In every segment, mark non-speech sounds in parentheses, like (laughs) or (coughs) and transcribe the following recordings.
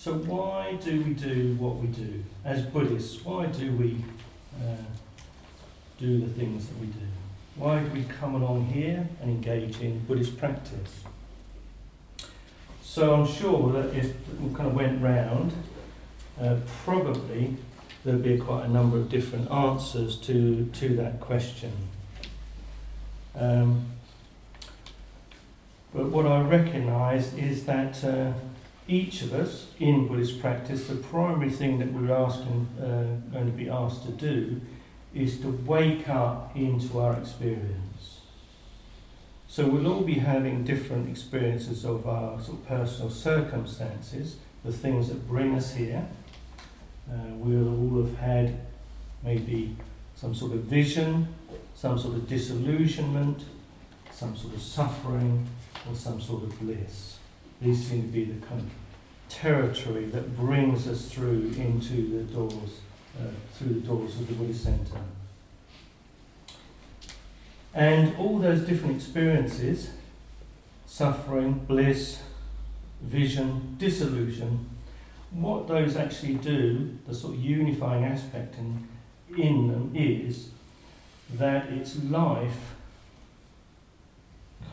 So, why do we do what we do? As Buddhists, why do we uh, do the things that we do? Why do we come along here and engage in Buddhist practice? So, I'm sure that if we kind of went round, uh, probably there'd be quite a number of different answers to, to that question. Um, but what I recognise is that uh, each of us in Buddhist practice, the primary thing that we're asking, uh, going to be asked to do is to wake up into our experience. So we'll all be having different experiences of our sort of personal circumstances, the things that bring us here. Uh, we'll all have had maybe some sort of vision, some sort of disillusionment, some sort of suffering, or some sort of bliss. These seem to be the kind of territory that brings us through into the doors, uh, through the doors of the Buddhist Center. And all those different experiences suffering, bliss, vision, disillusion what those actually do, the sort of unifying aspect in, in them is that it's life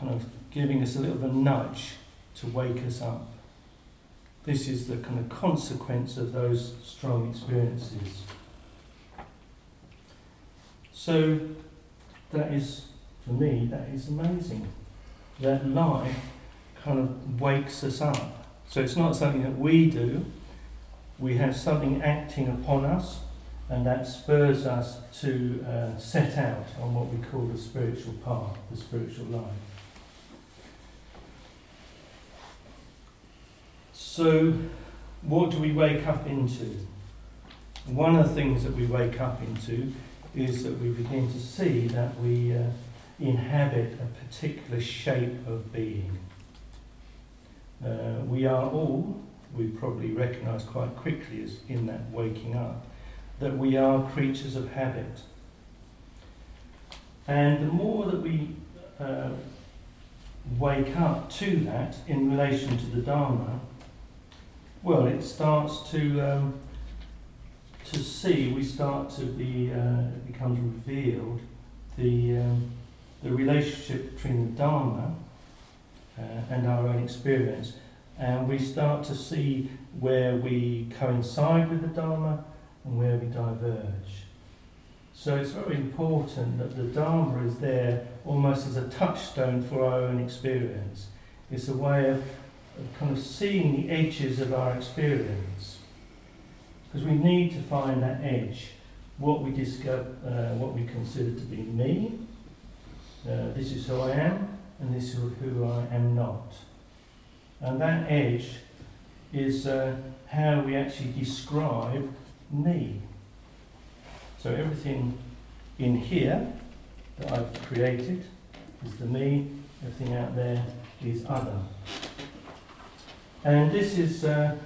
kind of giving us a little bit of a nudge to wake us up. This is the kind of consequence of those strong experiences. So that is, for me, that is amazing. That life kind of wakes us up. So it's not something that we do, we have something acting upon us, and that spurs us to uh, set out on what we call the spiritual path, the spiritual life. So, what do we wake up into? One of the things that we wake up into is that we begin to see that we uh, inhabit a particular shape of being. Uh, we are all we probably recognise quite quickly as in that waking up, that we are creatures of habit. And the more that we uh, wake up to that in relation to the Dharma, well, it starts to um, to see. We start to be. Uh, it becomes revealed the um, the relationship between the Dharma uh, and our own experience and we start to see where we coincide with the Dharma and where we diverge. So it's very important that the Dharma is there almost as a touchstone for our own experience. It's a way of, of kind of seeing the edges of our experience. Because we need to find that edge, what we discover, uh, what we consider to be me. Uh, this is who I am, and this is who I am not. And that edge is uh, how we actually describe me. So everything in here that I've created is the me, everything out there is other. And this is uh,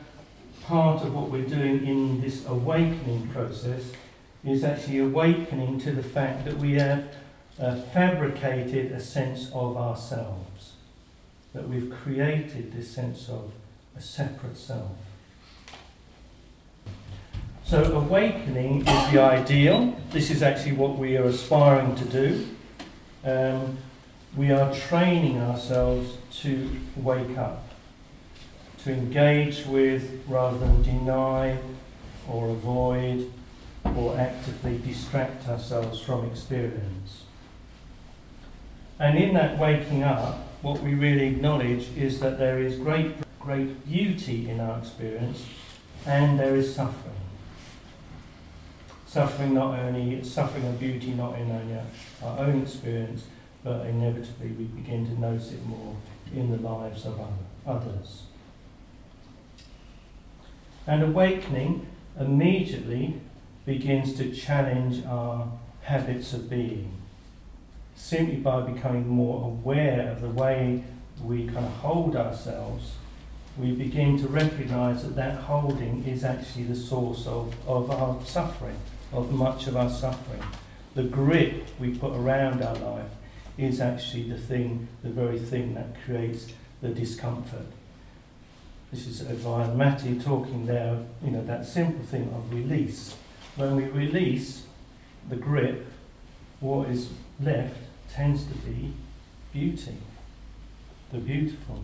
part of what we're doing in this awakening process, is actually awakening to the fact that we have uh, fabricated a sense of ourselves that we've created this sense of a separate self. So, awakening is the ideal. This is actually what we are aspiring to do. Um, we are training ourselves to wake up, to engage with rather than deny or avoid or actively distract ourselves from experience. And in that waking up, what we really acknowledge is that there is great, great beauty in our experience and there is suffering. Suffering not only, suffering and beauty not in only our own experience, but inevitably we begin to notice it more in the lives of others. And awakening immediately begins to challenge our habits of being simply by becoming more aware of the way we kind of hold ourselves, we begin to recognize that that holding is actually the source of, of our suffering, of much of our suffering. The grip we put around our life is actually the thing, the very thing that creates the discomfort. This is via Matty talking there, you know, that simple thing of release. When we release the grip, what is left tends to be beauty, the beautiful.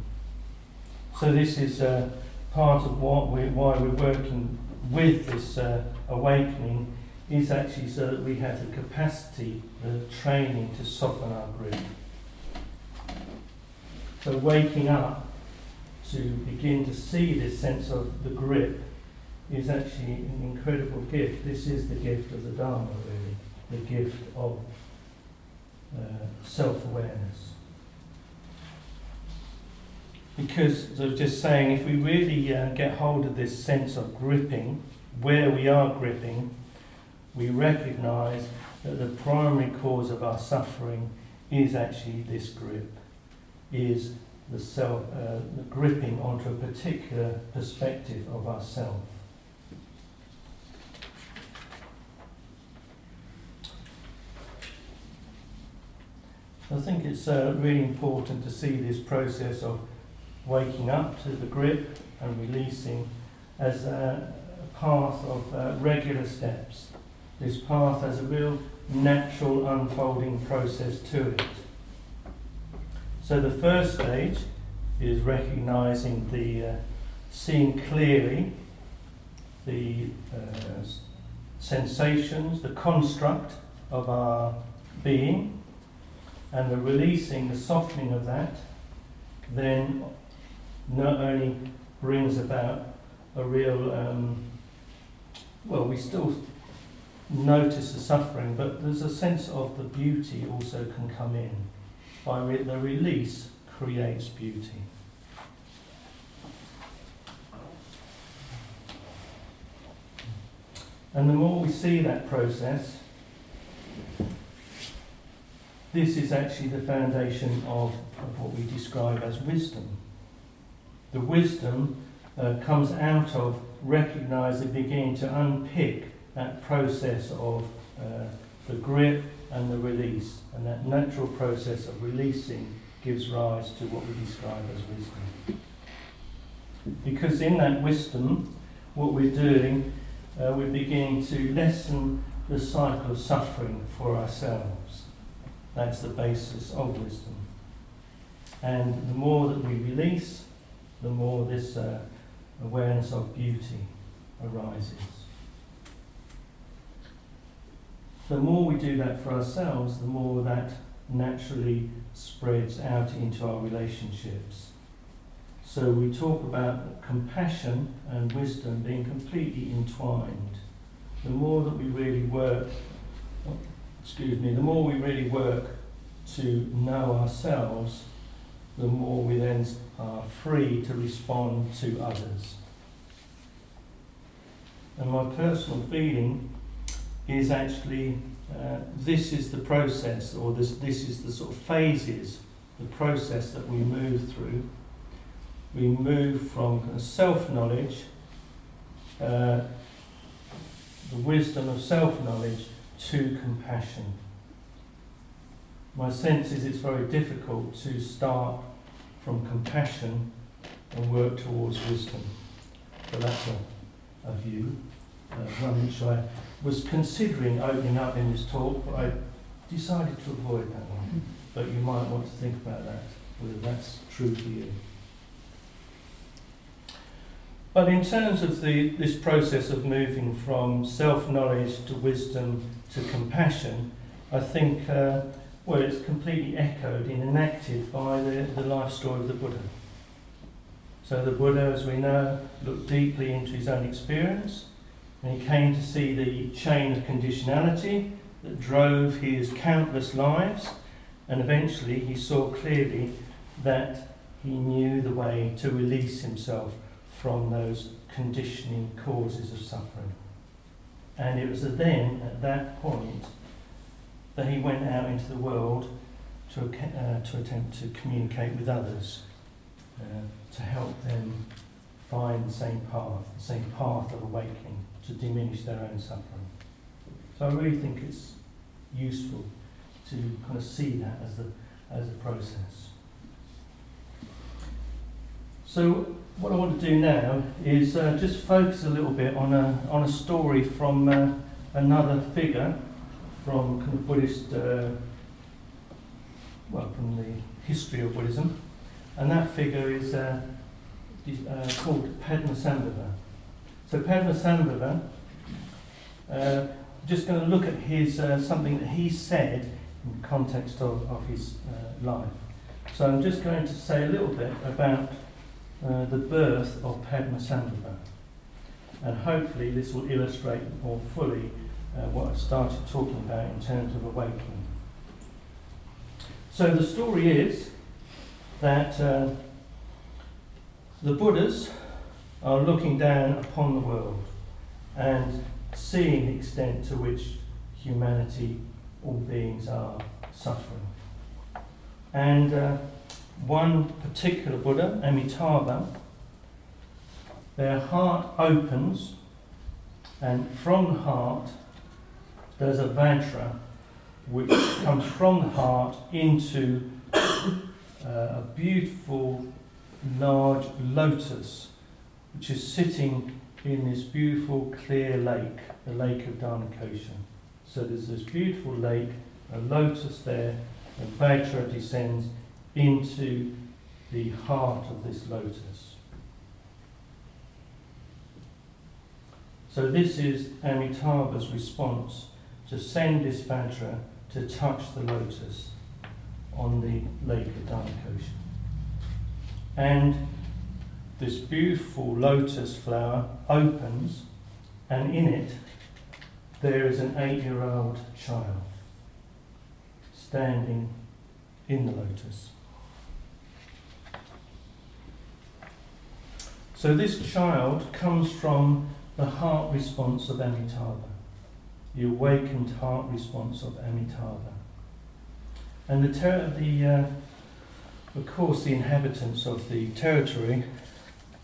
So this is uh, part of what we why we're working with this uh, awakening is actually so that we have the capacity, the training to soften our grip. So waking up to begin to see this sense of the grip is actually an incredible gift. This is the gift of the Dharma, really, the gift of uh, self awareness. Because, as I was just saying, if we really uh, get hold of this sense of gripping, where we are gripping, we recognize that the primary cause of our suffering is actually this grip, is the self, uh, gripping onto a particular perspective of ourself. I think it's uh, really important to see this process of waking up to the grip and releasing as a, a path of uh, regular steps. This path has a real natural unfolding process to it. So the first stage is recognizing the uh, seeing clearly the uh, sensations, the construct of our being, and the releasing, the softening of that, then not only brings about a real, um, well, we still notice the suffering, but there's a sense of the beauty also can come in by re- the release creates beauty. And the more we see that process, this is actually the foundation of, of what we describe as wisdom. The wisdom uh, comes out of recognizing, beginning to unpick that process of uh, the grip and the release. And that natural process of releasing gives rise to what we describe as wisdom. Because in that wisdom, what we're doing, uh, we're beginning to lessen the cycle of suffering for ourselves. That's the basis of wisdom. And the more that we release, the more this uh, awareness of beauty arises. The more we do that for ourselves, the more that naturally spreads out into our relationships. So we talk about compassion and wisdom being completely entwined. The more that we really work, excuse me, the more we really work to know ourselves, the more we then are free to respond to others. And my personal feeling is actually uh, this is the process, or this, this is the sort of phases, the process that we move through. We move from self knowledge, uh, the wisdom of self knowledge, to compassion. My sense is it's very difficult to start from compassion and work towards wisdom. But that's a, a view, uh, one which I was considering opening up in this talk, but I decided to avoid that one. But you might want to think about that, whether that's true for you. But in terms of the, this process of moving from self knowledge to wisdom to compassion, I think, uh, well, it's completely echoed and enacted by the, the life story of the Buddha. So the Buddha, as we know, looked deeply into his own experience and he came to see the chain of conditionality that drove his countless lives, and eventually he saw clearly that he knew the way to release himself from those conditioning causes of suffering. And it was then, at that point, that he went out into the world to, uh, to attempt to communicate with others, uh, to help them find the same path, the same path of awakening to diminish their own suffering. So I really think it's useful to kind of see that as the as a process. So what I want to do now is uh, just focus a little bit on a, on a story from uh, another figure from kind of Buddhist, uh, well, from the history of Buddhism, and that figure is uh, uh, called Padmasambhava. So Padmasambhava, uh, just going to look at his uh, something that he said in context of, of his uh, life. So I'm just going to say a little bit about uh, the birth of Padmasambhava. And hopefully this will illustrate more fully uh, what I've started talking about in terms of awakening. So the story is that uh, the Buddhas are looking down upon the world and seeing the extent to which humanity, all beings are suffering. And uh, one particular Buddha, Amitabha, their heart opens, and from the heart there's a Vajra which (coughs) comes from the heart into uh, a beautiful large lotus which is sitting in this beautiful clear lake, the lake of Dharmakosha. So there's this beautiful lake, a lotus there, and Vajra descends into the heart of this lotus. So this is Amitabha's response to send this Vajra to touch the lotus on the lake of Dharmakosha. And this beautiful lotus flower opens, and in it there is an eight year old child standing in the lotus. So this child comes from the heart response of Amitabha, the awakened heart response of Amitabha. And the, ter- the uh, of course, the inhabitants of the territory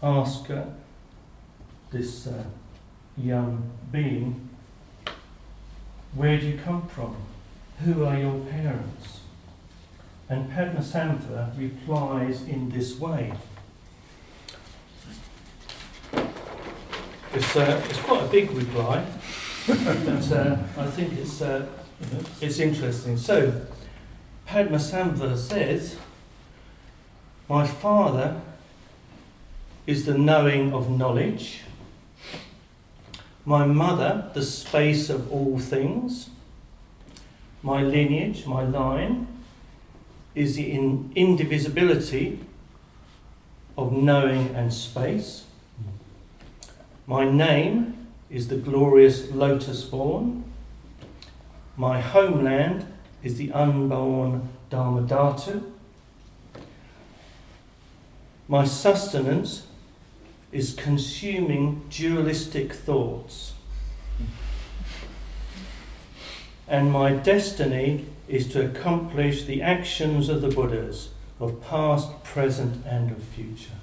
ask uh, this uh, young being, Where do you come from? Who are your parents? And Padmasambhava replies in this way. It's, uh, it's quite a big reply, (laughs) but uh, I think it's, uh, it's interesting. So, Padmasambhava says, My father is the knowing of knowledge, my mother, the space of all things, my lineage, my line, is the in indivisibility of knowing and space. My name is the glorious lotus born. My homeland is the unborn Dharmadhatu. My sustenance is consuming dualistic thoughts. And my destiny is to accomplish the actions of the Buddhas of past, present, and of future.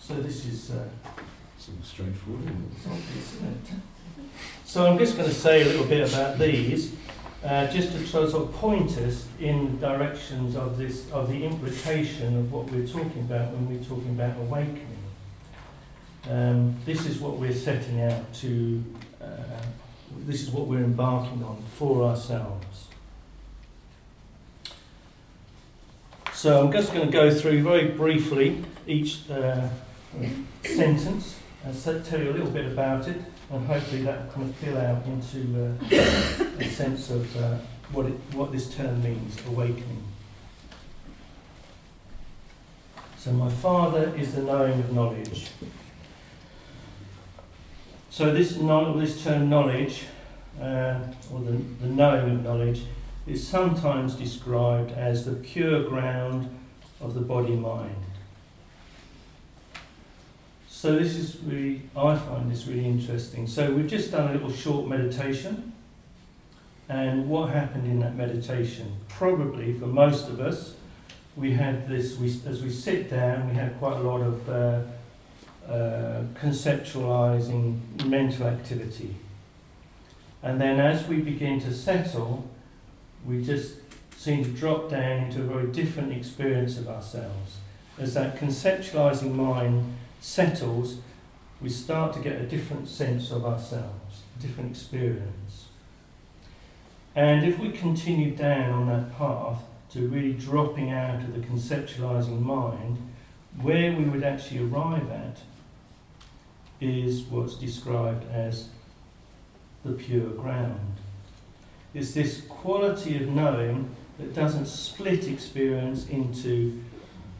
So this is uh, straightforward. So I'm just going to say a little bit about these, uh, just to sort of point us in the directions of this of the implication of what we're talking about when we're talking about awakening. Um, this is what we're setting out to. Uh, this is what we're embarking on for ourselves. So I'm just going to go through very briefly each uh, sentence and tell you a little bit about it, and hopefully that will kind of fill out into uh, a sense of uh, what, it, what this term means, awakening. So my father is the knowing of knowledge. So this, this term knowledge, uh, or the, the knowing of knowledge, is sometimes described as the pure ground of the body-mind. So this is really, I find this really interesting. So we've just done a little short meditation. And what happened in that meditation? Probably for most of us, we had this, we, as we sit down, we have quite a lot of uh, uh, conceptualizing mental activity. And then as we begin to settle, we just seem to drop down into a very different experience of ourselves as that conceptualizing mind settles, we start to get a different sense of ourselves, a different experience. And if we continue down on that path to really dropping out of the conceptualizing mind, where we would actually arrive at is what's described as the pure ground. It's this quality of knowing that doesn't split experience into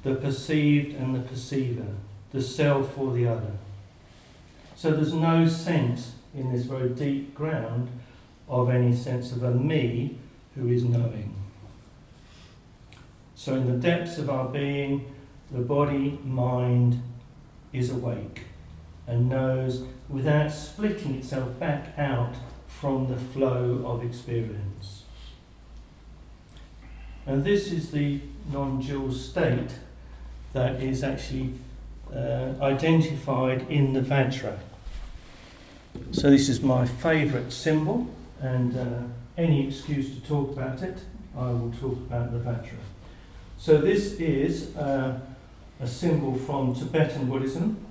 the perceived and the perceiver, the self or the other. So there's no sense in this very deep ground of any sense of a me who is knowing. So in the depths of our being, the body, mind is awake and knows without splitting itself back out from the flow of experience. And this is the non dual state that is actually uh, identified in the Vajra. So, this is my favourite symbol, and uh, any excuse to talk about it, I will talk about the Vajra. So, this is uh, a symbol from Tibetan Buddhism,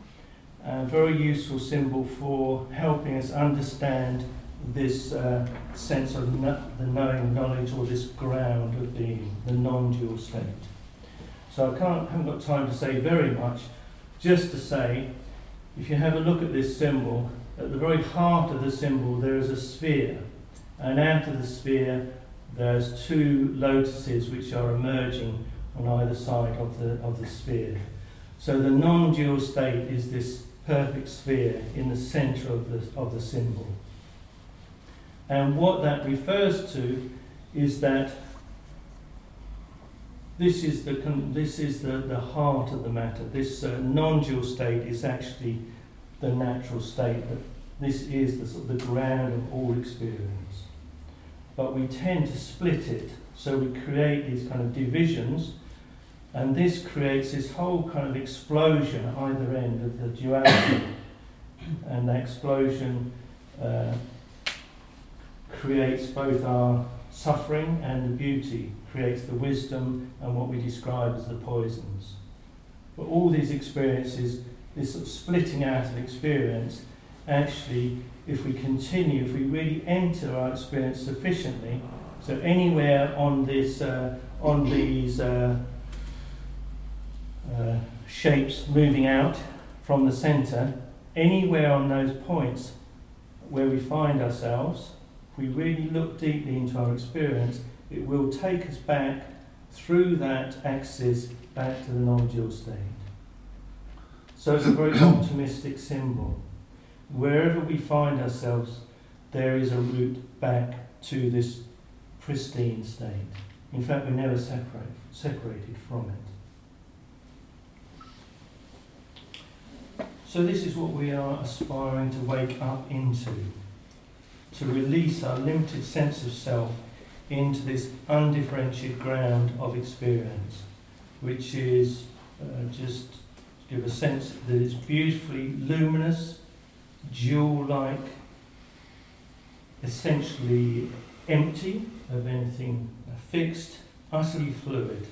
a very useful symbol for helping us understand this uh, sense of no- the knowing knowledge or this ground of being, the non dual state. So I can't, haven't got time to say very much, just to say, if you have a look at this symbol, at the very heart of the symbol there is a sphere, and out of the sphere there's two lotuses which are emerging on either side of the, of the sphere. So the non dual state is this perfect sphere in the centre of the, of the symbol. And what that refers to is that this is the, this is the, the heart of the matter. This uh, non dual state is actually the natural state, that this is the, the ground of all experience. But we tend to split it, so we create these kind of divisions, and this creates this whole kind of explosion at either end of the duality. (coughs) and that explosion uh, creates both our suffering and the beauty, creates the wisdom and what we describe as the poisons. But all these experiences, this sort of splitting out of experience, actually, if we continue, if we really enter our experience sufficiently, so anywhere on this, uh, on these uh, uh, shapes moving out from the centre, anywhere on those points where we find ourselves, if we really look deeply into our experience, it will take us back through that axis back to the non dual state. So it's a very (coughs) optimistic symbol. Wherever we find ourselves, there is a route back to this pristine state. In fact, we're never separate, separated from it. So, this is what we are aspiring to wake up into to release our limited sense of self into this undifferentiated ground of experience, which is uh, just to give a sense that it's beautifully luminous, jewel like, essentially empty of anything fixed, utterly fluid,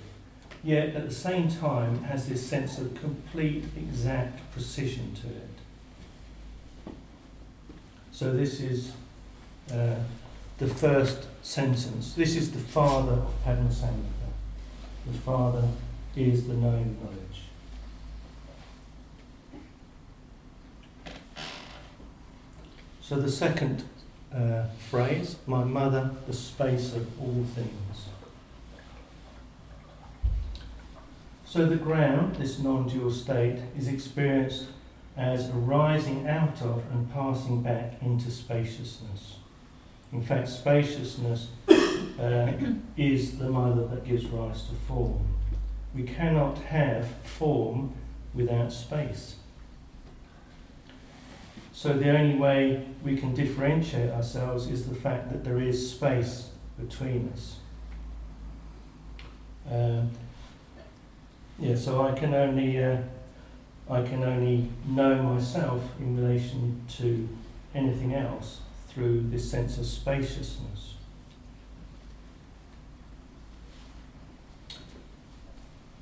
yet at the same time has this sense of complete, exact precision to it. So, this is uh, the first sentence. This is the father of Padmasambhava. The father is the knowing knowledge. So the second uh, phrase, my mother, the space of all things. So the ground, this non dual state, is experienced as arising out of and passing back into spaciousness. In fact, spaciousness uh, is the mother that gives rise to form. We cannot have form without space. So the only way we can differentiate ourselves is the fact that there is space between us. Um, yeah, so I can only uh, I can only know myself in relation to anything else through this sense of spaciousness.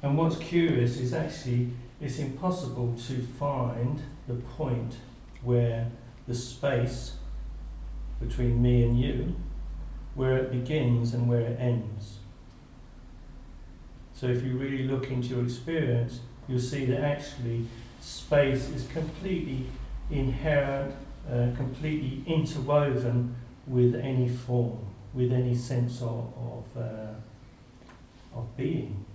And what's curious is actually it's impossible to find the point where the space between me and you, where it begins and where it ends. So if you really look into your experience, you'll see that actually space is completely inherent, uh, completely interwoven with any form, with any sense of, of, uh, of being.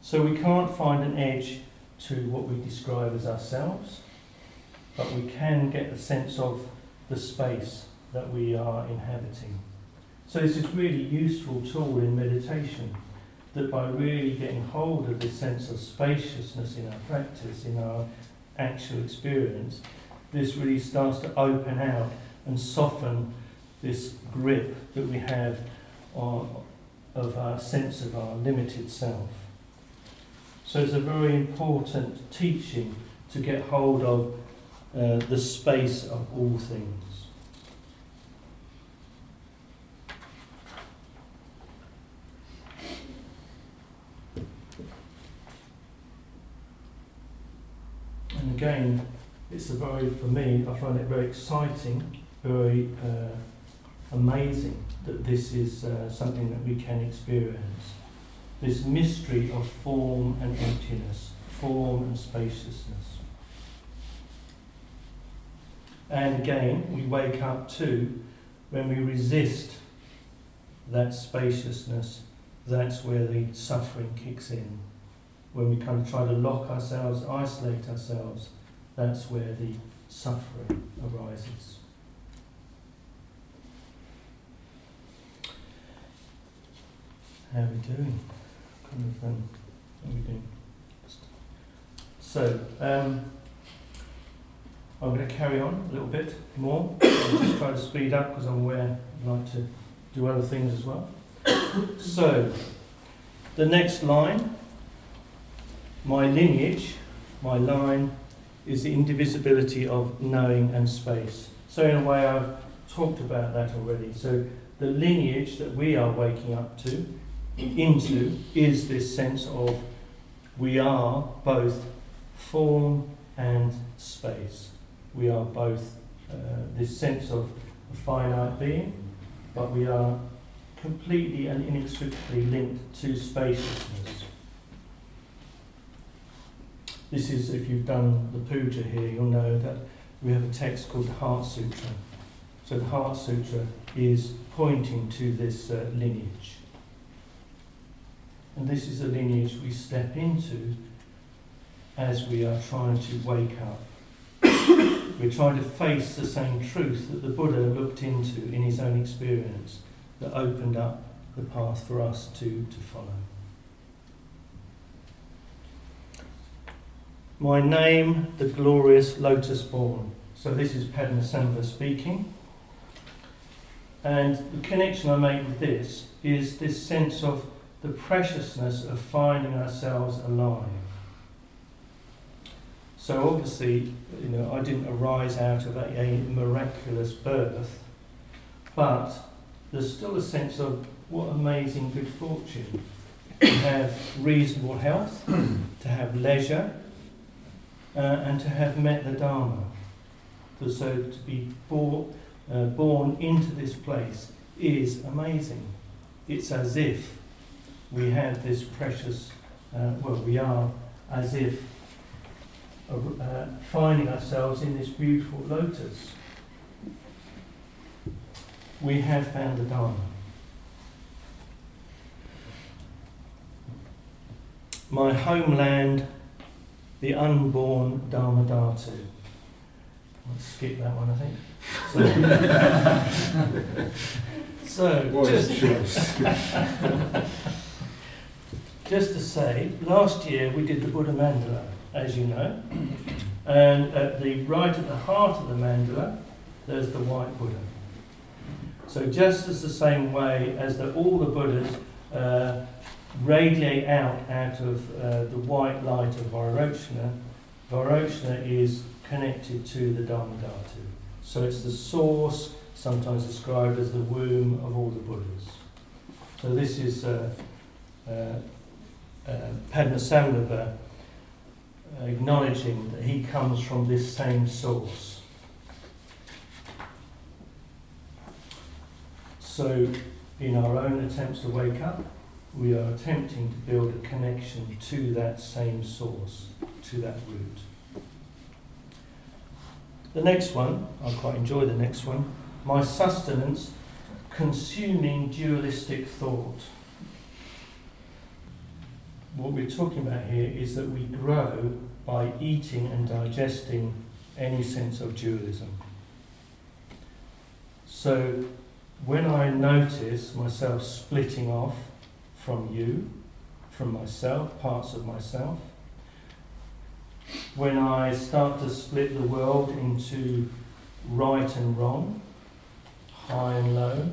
So we can't find an edge to what we describe as ourselves, but we can get a sense of the space that we are inhabiting. So it's this is really useful tool in meditation, that by really getting hold of this sense of spaciousness in our practice, in our actual experience, this really starts to open out and soften this grip that we have on, of our sense of our limited self. So it's a very important teaching to get hold of uh, the space of all things. Again, it's a very, for me, I find it very exciting, very uh, amazing that this is uh, something that we can experience this mystery of form and emptiness, form and spaciousness. And again, we wake up to when we resist that spaciousness, that's where the suffering kicks in. When we kind of try to lock ourselves, isolate ourselves, that's where the suffering arises. How are we doing? kind of um, everything. So, um, I'm going to carry on a little bit more. (coughs) I'll just try to speed up because I'm aware I'd like to do other things as well. (coughs) so, the next line, my lineage, my line, is the indivisibility of knowing and space. So, in a way, I've talked about that already. So, the lineage that we are waking up to into is this sense of we are both form and space. We are both uh, this sense of a finite being, but we are completely and inextricably linked to spaciousness. This is, if you've done the puja here, you'll know that we have a text called the Heart Sutra. So the Heart Sutra is pointing to this uh, lineage. And this is the lineage we step into as we are trying to wake up. (coughs) We're trying to face the same truth that the Buddha looked into in his own experience that opened up the path for us to, to follow. My name, the glorious lotus born. So this is Padmasambhava speaking. And the connection I make with this is this sense of the preciousness of finding ourselves alive. So obviously, you know, I didn't arise out of a, a miraculous birth, but there's still a sense of what amazing good fortune to have reasonable health, (clears throat) to have leisure, uh, and to have met the Dharma. So to be born, uh, born into this place is amazing. It's as if we have this precious, uh, well, we are as if uh, finding ourselves in this beautiful lotus. We have found the Dharma. My homeland, the unborn Dharmadhatu. I'll skip that one, I think. So, (laughs) so just, (laughs) just to say, last year we did the Buddha mandala, as you know, and at the right at the heart of the mandala, there's the white Buddha. So just as the same way as that all the Buddhas uh, radiate out out of uh, the white light of Vairochana, Vairochana is connected to the Dharmadhatu. So it's the source, sometimes described as the womb of all the Buddhas. So this is uh, uh, uh, acknowledging that he comes from this same source. So, in our own attempts to wake up, we are attempting to build a connection to that same source, to that root. The next one, I quite enjoy the next one, my sustenance, consuming dualistic thought. What we're talking about here is that we grow by eating and digesting any sense of dualism. So when I notice myself splitting off from you, from myself, parts of myself, when I start to split the world into right and wrong, high and low,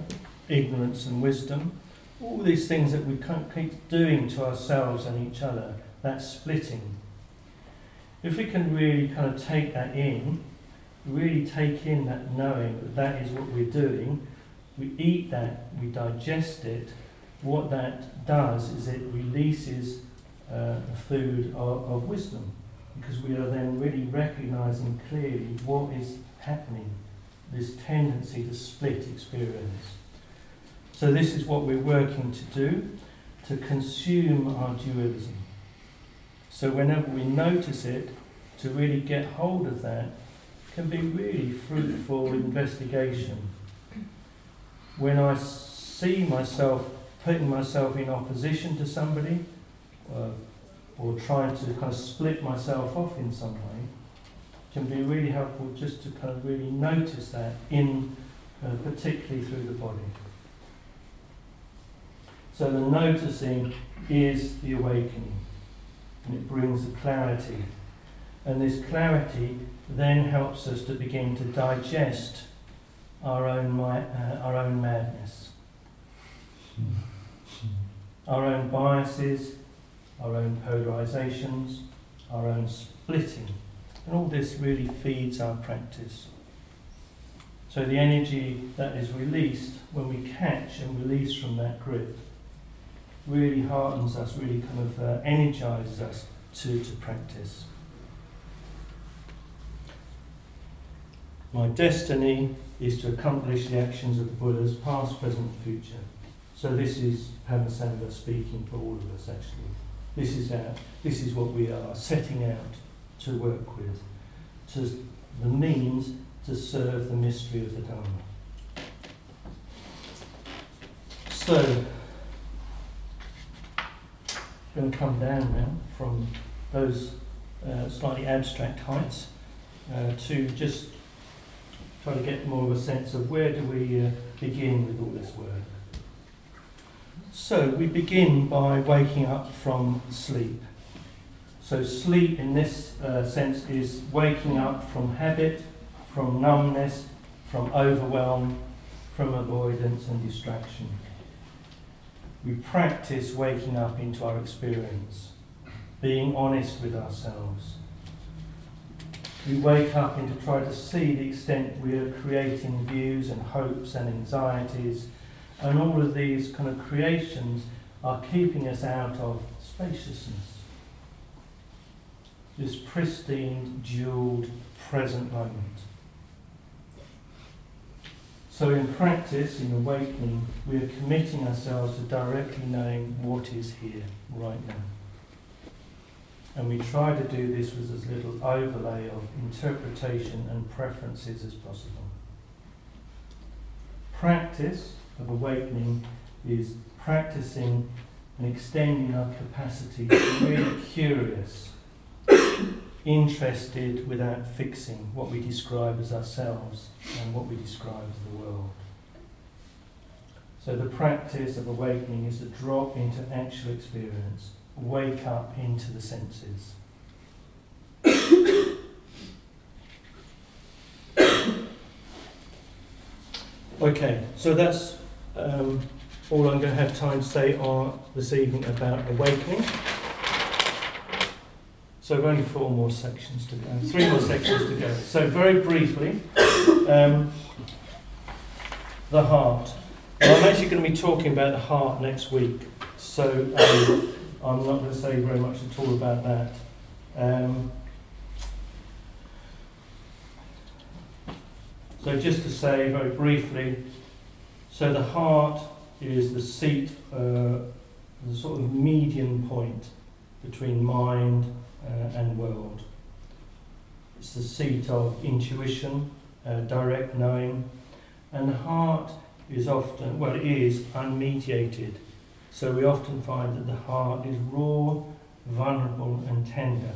ignorance and wisdom, all these things that we keep doing to ourselves and each other, that splitting. If we can really kind of take that in, really take in that knowing that that is what we're doing, we eat that, we digest it, what that does is it releases uh, a food of, of wisdom because we are then really recognizing clearly what is happening, this tendency to split experience. So, this is what we're working to do to consume our dualism. So, whenever we notice it, to really get hold of that can be really fruitful investigation. When I see myself putting myself in opposition to somebody, uh, or trying to kind of split myself off in some way, can be really helpful just to kind of really notice that in, uh, particularly through the body. So the noticing is the awakening, and it brings the clarity. And this clarity then helps us to begin to digest our own, uh, our own madness, our own biases, our own polarizations, our own splitting. And all this really feeds our practice. So the energy that is released when we catch and release from that grip really heartens us, really kind of uh, energizes us to, to practice. My destiny is to accomplish the actions of the Buddhas, past, present, future. So this is Padmasambhava speaking for all of us actually. This is our, this is what we are setting out to work with, to the means to serve the mystery of the Dharma. So going to come down now from those uh, slightly abstract heights uh, to just try to get more of a sense of where do we uh, begin with all this work. So we begin by waking up from sleep. So sleep in this uh, sense is waking up from habit, from numbness, from overwhelm, from avoidance and distraction we practice waking up into our experience, being honest with ourselves. We wake up and to try to see the extent we are creating views and hopes and anxieties, and all of these kind of creations are keeping us out of spaciousness. This pristine, jeweled, present moment. So, in practice, in awakening, we are committing ourselves to directly knowing what is here, right now. And we try to do this with as little overlay of interpretation and preferences as possible. Practice of awakening is practicing and extending our capacity to be really curious interested without fixing what we describe as ourselves and what we describe as the world. So the practice of awakening is to drop into actual experience, wake up into the senses. (coughs) okay, so that's um, all I'm going to have time to say on this evening about awakening. So I've only four more sections to go, three more sections to go. So very briefly, um, the heart. I'm actually going to be talking about the heart next week. so um, I'm not going to say very much at all about that. Um, so just to say very briefly, so the heart is the seat, uh, the sort of median point between mind uh, and world. It's the seat of intuition, uh, direct knowing, and the heart is often, well, it is unmediated. So we often find that the heart is raw, vulnerable, and tender.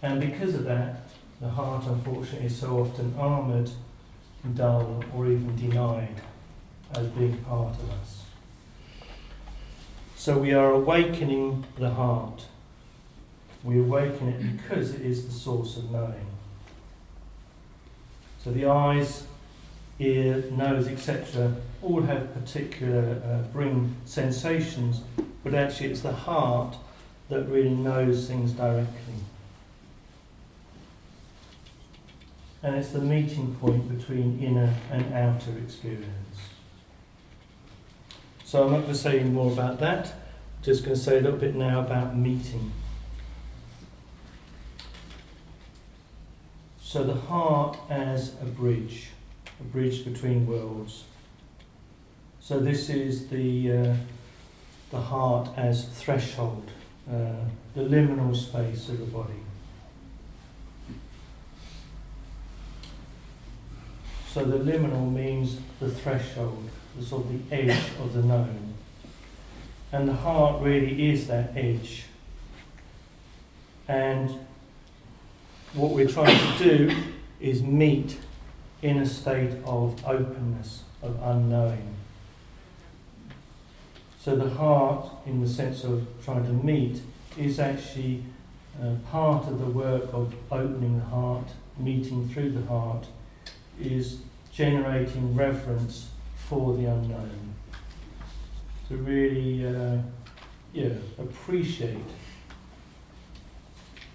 And because of that, the heart, unfortunately, is so often armoured, dull, or even denied as being part of us. So we are awakening the heart. We awaken it because it is the source of knowing. So the eyes, ear, nose, etc., all have particular, uh, bring sensations, but actually it's the heart that really knows things directly. And it's the meeting point between inner and outer experience. So I'm not going to say any more about that. I'm just going to say a little bit now about meeting. So the heart as a bridge, a bridge between worlds. So this is the uh, the heart as threshold, uh, the liminal space of the body. So the liminal means the threshold, the sort of the edge of the known. And the heart really is that edge. And what we're trying to do is meet in a state of openness, of unknowing. So the heart, in the sense of trying to meet, is actually uh, part of the work of opening the heart, meeting through the heart, is generating reverence for the unknown. To really, uh, yeah, appreciate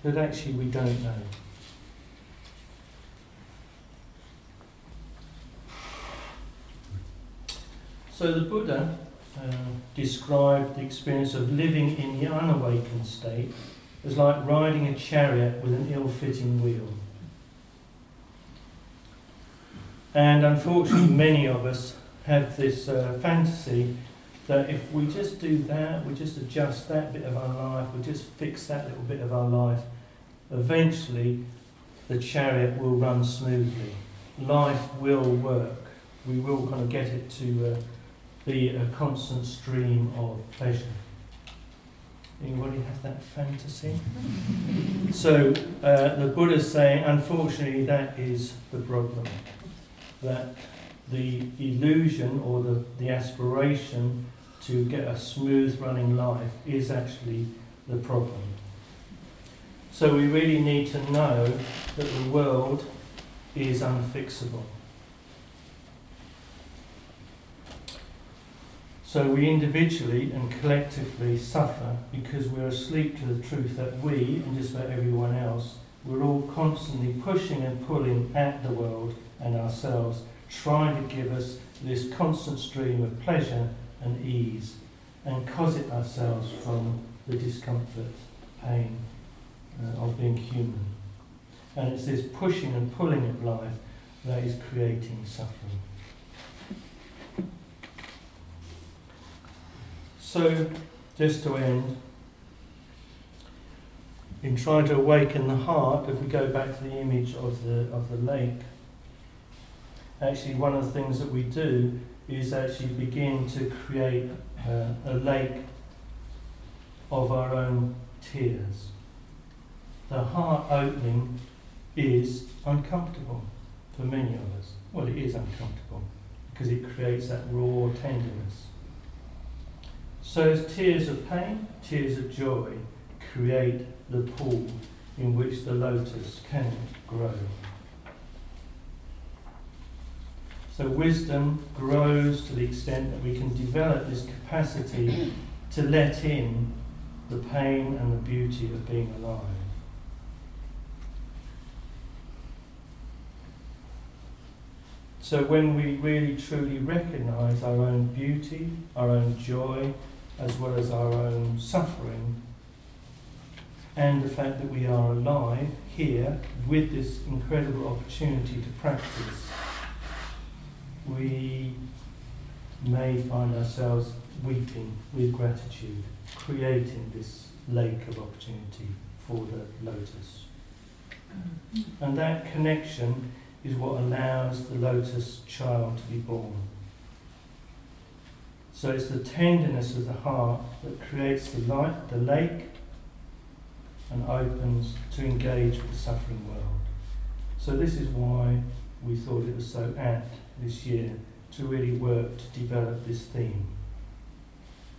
that actually we don't know. So the Buddha uh, described the experience of living in the unawakened state as like riding a chariot with an ill fitting wheel. And unfortunately, many of us have this uh, fantasy that if we just do that, we just adjust that bit of our life, we just fix that little bit of our life, eventually the chariot will run smoothly. Life will work. We will kind of get it to uh, be a constant stream of pleasure. Anybody has that fantasy? (laughs) so uh, the Buddha's saying, unfortunately, that is the problem. That the illusion or the, the aspiration to get a smooth running life is actually the problem. So we really need to know that the world is unfixable. So we individually and collectively suffer because we're asleep to the truth that we, and just about everyone else, we're all constantly pushing and pulling at the world and ourselves, trying to give us this constant stream of pleasure and ease, and cosset ourselves from the discomfort, pain uh, of being human. And it's this pushing and pulling of life that is creating suffering. So, just to end, in trying to awaken the heart, if we go back to the image of the, of the lake, actually, one of the things that we do is actually begin to create uh, a lake of our own tears. The heart opening is uncomfortable for many of us. Well, it is uncomfortable because it creates that raw tenderness. So as tears of pain, tears of joy create the pool in which the lotus can grow. So wisdom grows to the extent that we can develop this capacity to let in the pain and the beauty of being alive. So when we really truly recognize our own beauty, our own joy, as well as our own suffering, and the fact that we are alive here with this incredible opportunity to practice, we may find ourselves weeping with gratitude, creating this lake of opportunity for the lotus. Mm-hmm. And that connection is what allows the lotus child to be born. So it's the tenderness of the heart that creates the light, the lake, and opens to engage with the suffering world. So this is why we thought it was so apt this year to really work to develop this theme.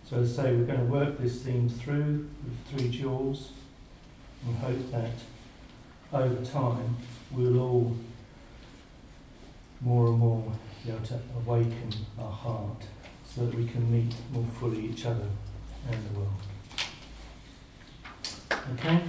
So as I say, we're going to work this theme through with three jewels and hope that over time we'll all more and more be able to awaken our heart so that we can meet more fully each other and the world. Okay?